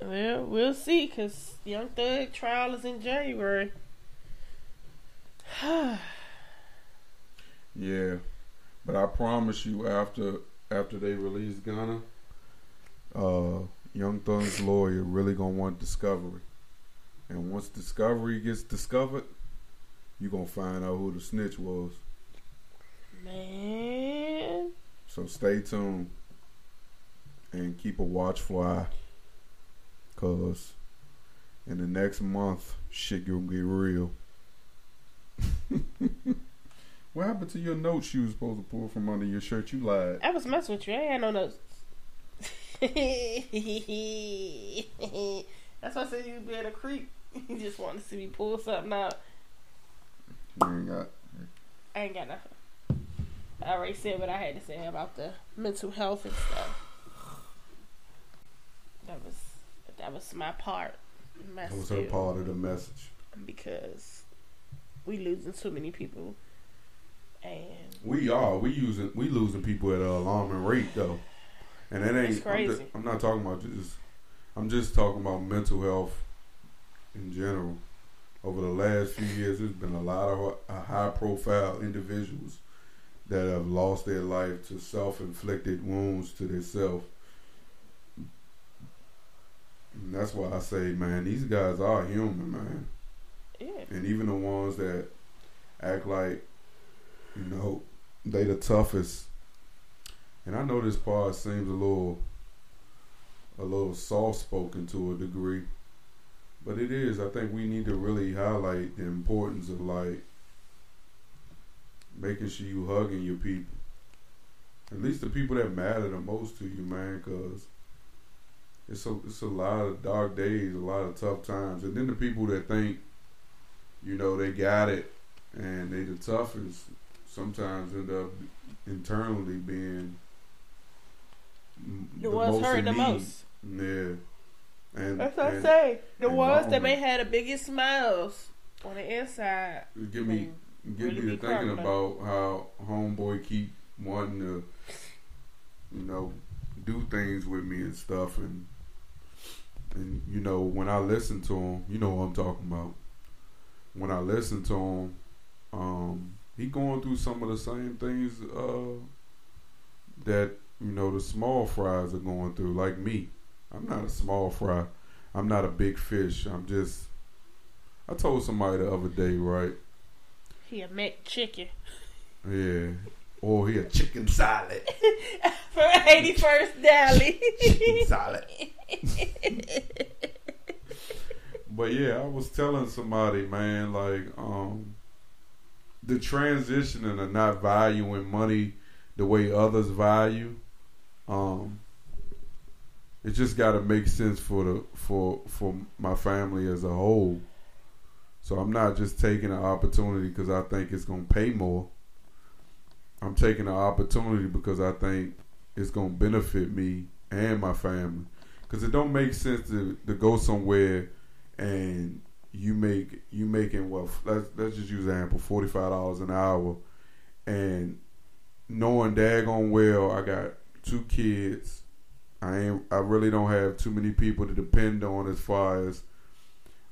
Well, we'll see, because Young Thug trial is in January. Yeah, but I promise you, after after they release Gunna, uh, Young Thug's lawyer really gonna want discovery, and once discovery gets discovered, you gonna find out who the snitch was. Man. So stay tuned and keep a watchful eye, cause in the next month, shit gonna get real. what happened to your notes you was supposed to pull from under your shirt? You lied. I was messing with you. I ain't had no notes. That's why I said you being a creep. You just wanted to see me pull something out. You ain't got. I ain't got nothing. I already said what I had to say about the mental health and stuff. That was that was my part. My That was her part of the message. because we losing too many people, and We are. We using. We losing people at an alarming rate though, and that ain't. Crazy. I'm, just, I'm not talking about just. I'm just talking about mental health in general. Over the last few years, there's been a lot of uh, high profile individuals that have lost their life to self inflicted wounds to themselves. And that's why I say, man, these guys are human, man. Yeah. And even the ones that act like, you know, they the toughest. And I know this part seems a little a little soft spoken to a degree. But it is. I think we need to really highlight the importance of like making sure you hugging your people. At least the people that matter the most to you, man, because it's a, it's a lot of dark days, a lot of tough times. And then the people that think, you know, they got it and they the toughest sometimes end up internally being the, the ones hurt the need. most. Yeah. And, That's what and, I say. The ones that may have the biggest smiles on the inside. Give me mm get me to thinking about how homeboy keep wanting to, you know, do things with me and stuff, and and you know when I listen to him, you know what I'm talking about. When I listen to him, um, he going through some of the same things uh, that you know the small fries are going through, like me. I'm not a small fry. I'm not a big fish. I'm just. I told somebody the other day, right? He a Mac chicken. Yeah. Or he a chicken salad. For 81st Dally. chicken salad. but yeah, I was telling somebody, man, like, um, the transitioning of not valuing money the way others value, um, it just got to make sense for the for for my family as a whole. So I'm not just taking an opportunity because I think it's going to pay more. I'm taking an opportunity because I think it's going to benefit me and my family. Because it don't make sense to, to go somewhere and you make you making what let's let's just use example forty five dollars an hour, and knowing daggone well I got two kids, I ain't I really don't have too many people to depend on as far as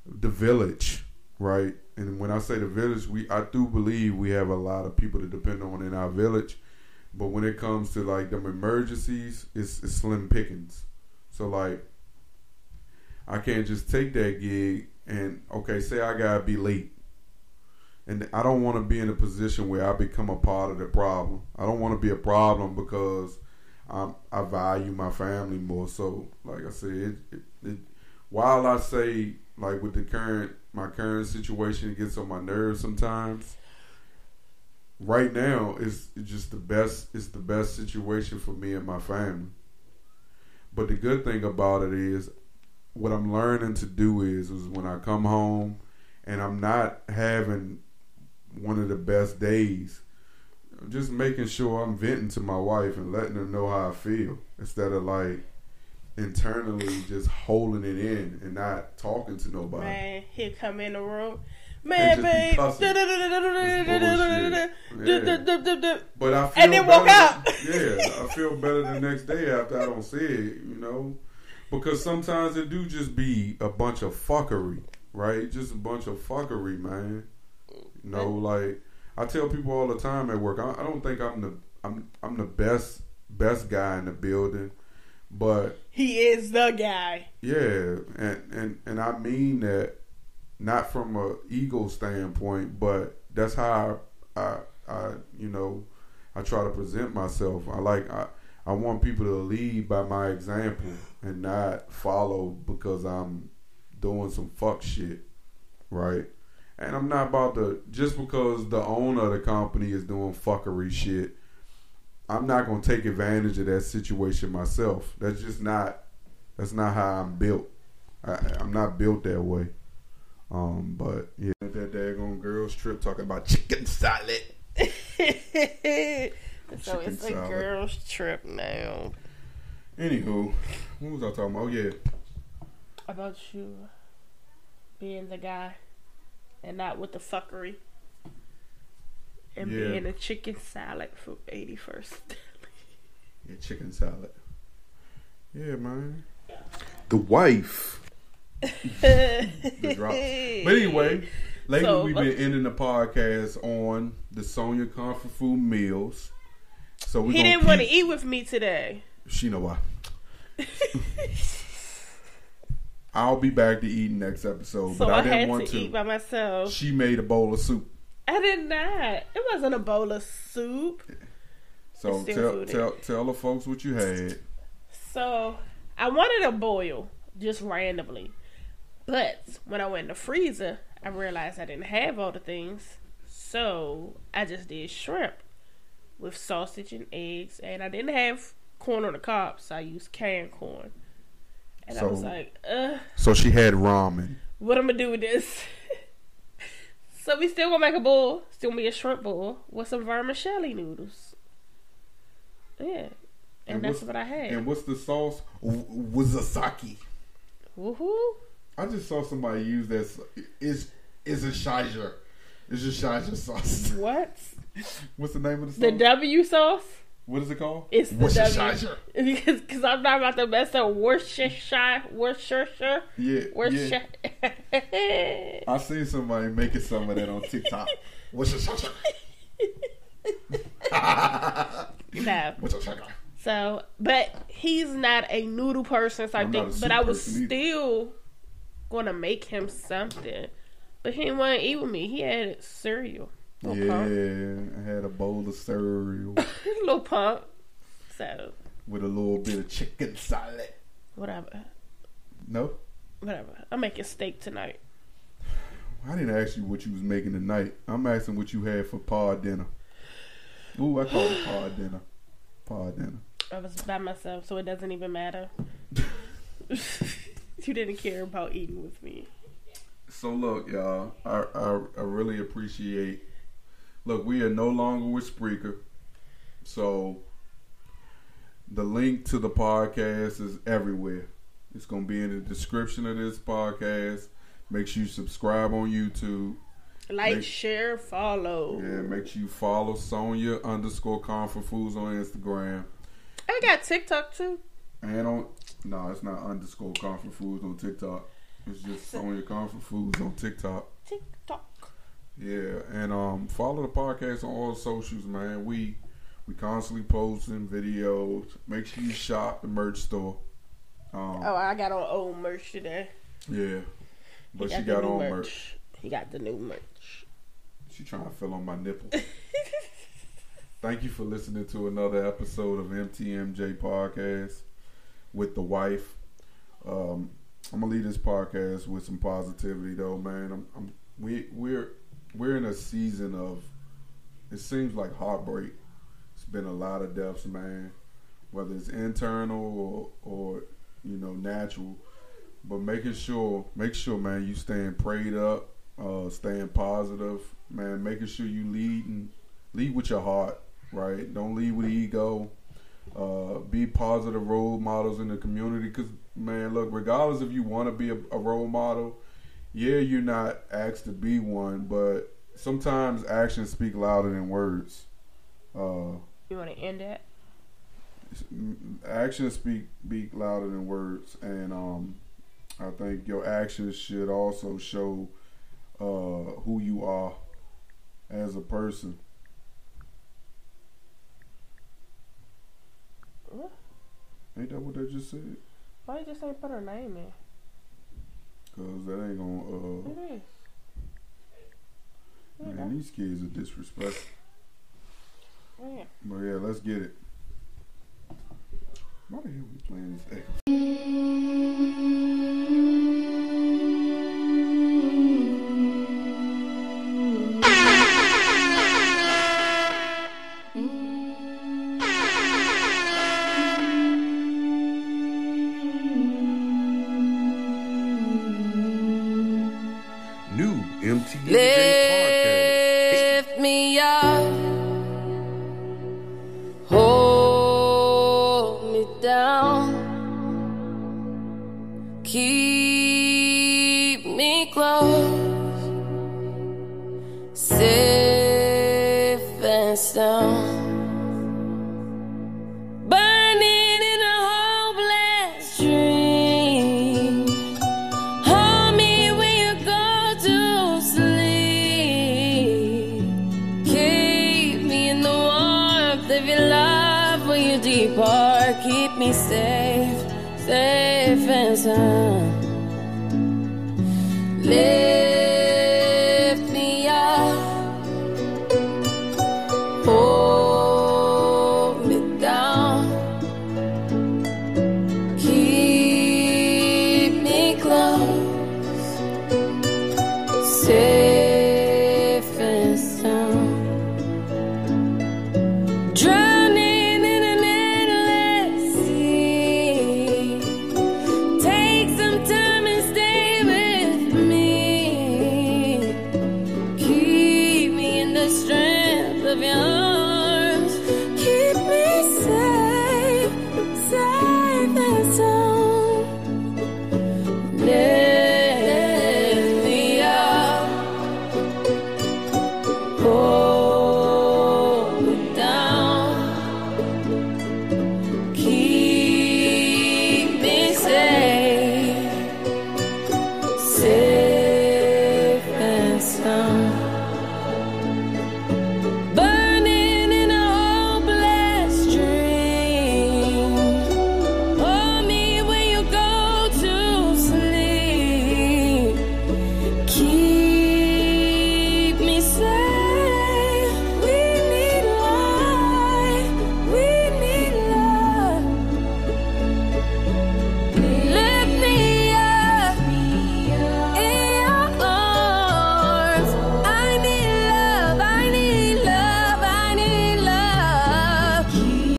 the village right? And when I say the village, we I do believe we have a lot of people to depend on in our village, but when it comes to like them emergencies, it's, it's slim pickings. So like, I can't just take that gig and okay, say I gotta be late. And I don't want to be in a position where I become a part of the problem. I don't want to be a problem because i I value my family more. So, like I said, it, it, it, while I say like with the current my current situation, it gets on my nerves sometimes. Right now it's just the best. It's the best situation for me and my family. But the good thing about it is, what I'm learning to do is, is when I come home, and I'm not having one of the best days. Just making sure I'm venting to my wife and letting her know how I feel instead of like internally just holding it in and not talking to nobody. Man, he'll come in the room. Man, babe. But I feel and then walk out. yeah, I feel better the next day after I don't see it, you know? Because sometimes it do just be a bunch of fuckery, right? Just a bunch of fuckery, man. You know, like I tell people all the time at work, I, I don't think I'm the I'm I'm the best best guy in the building but He is the guy. yeah, and and and I mean that not from a ego standpoint, but that's how I, I, I you know I try to present myself. I like I I want people to lead by my example and not follow because I'm doing some fuck shit, right? And I'm not about to just because the owner of the company is doing fuckery shit. I'm not gonna take advantage of that situation myself. That's just not that's not how I'm built. I, I'm not built that way. Um, but yeah, that daggone girls trip talking about chicken salad. so Chicken it's a girl's trip now. Anywho, what was I talking about? Oh yeah, About you being the guy and not with the fuckery. And Yeah. being a chicken salad for 81st. yeah, chicken salad. Yeah, man. The wife. the. But anyway, Lately, So, we've been ending the podcast on the Sonya comfort food meals. So we He didn't want to eat with me today. She know why. I'll be back to eat next episode, So but I, I, didn't had want to, to. eat by myself. She made a bowl of soup. I did not. It wasn't a bowl of soup. So tell tell tell the folks what you had. So I wanted a boil just randomly. But when I went in the freezer, I realized I didn't have all the things. So I just did shrimp with sausage and eggs. And I didn't have corn on the cob, so I used canned corn. And I was like, uh, So she had ramen. what I'm gonna do with this? so we still gonna make a bowl, still gonna be a shrimp bowl with some vermicelli noodles. Yeah. And, And that's what I had. And what's the sauce? Wazasaki. Woohoo! I just saw somebody use that. s- Is is a shizer. It's a shizer sauce. What? What's the name of the sauce? The W sauce? What is it called? It's the Worcestershire. W. Because cause I'm not about to mess up Worcestershire. Worcestershire. Yeah, yeah. Worcestershire. I seen somebody making some of that on TikTok. Worcestershire. no. Worcestershire. So, but he's not a noodle person, so I I'm not think. But I was person either. still gonna make him something. But he didn't want to eat with me. He had cereal. Little Yeah, pump. I had a bowl of cereal Little pump. So, with a little bit of chicken salad. whatever. No, Whatever. I'm making steak tonight. I didn't ask you what you was making tonight. I'm asking what you had for pod dinner. Ooh, I call it pod dinner. Pod dinner. I was by myself, so it doesn't even matter. you didn't care about eating with me. So look, y'all, I, I I really appreciate. Look, we are no longer with Spreaker, so the link to the podcast is everywhere. It's gonna be in the description of this podcast. Make sure you subscribe on YouTube. Like, Make- share, follow. Yeah, make sure you follow Sonya underscore Comfort Foods on Instagram. I got TikTok too. And on no, it's not underscore Comfort Foods on TikTok. It's just Sonya Comfort Foods on. TikTok. Yeah, and um, follow the podcast on all socials, man. We we constantly posting videos. Make sure you shop the merch store. Um, Oh, I got on old merch today. yeah, but she got on merch. He got the new merch. She trying to fill on my nipple. Thank you for listening to another episode of MTMJ Podcast with the wife. Um, I'm gonna leave this podcast with some positivity, though, man. I'm, I'm we we're a season of it seems like heartbreak. It's been a lot of deaths, man. Whether it's internal or or you know natural, but making sure make sure, man, you staying prayed up, uh, staying positive, man. Making sure you lead and lead with your heart, right? Don't lead with ego. Uh, be positive role models in the community, because man, look, regardless if you want to be a, a role model, yeah, you're not asked to be one, but sometimes actions speak louder than words. Uh, You want to end that? actions speak speak louder than words, and um, I think your actions should also show uh, who you are as a person. What? Ain't that what they just said? Why you just ain't put her name in? Cause that ain't gonna. It is. Man, these kids are disrespectful. Yeah. But yeah, let's get it. Why the hell are we playing this safe, safe and sound. Lift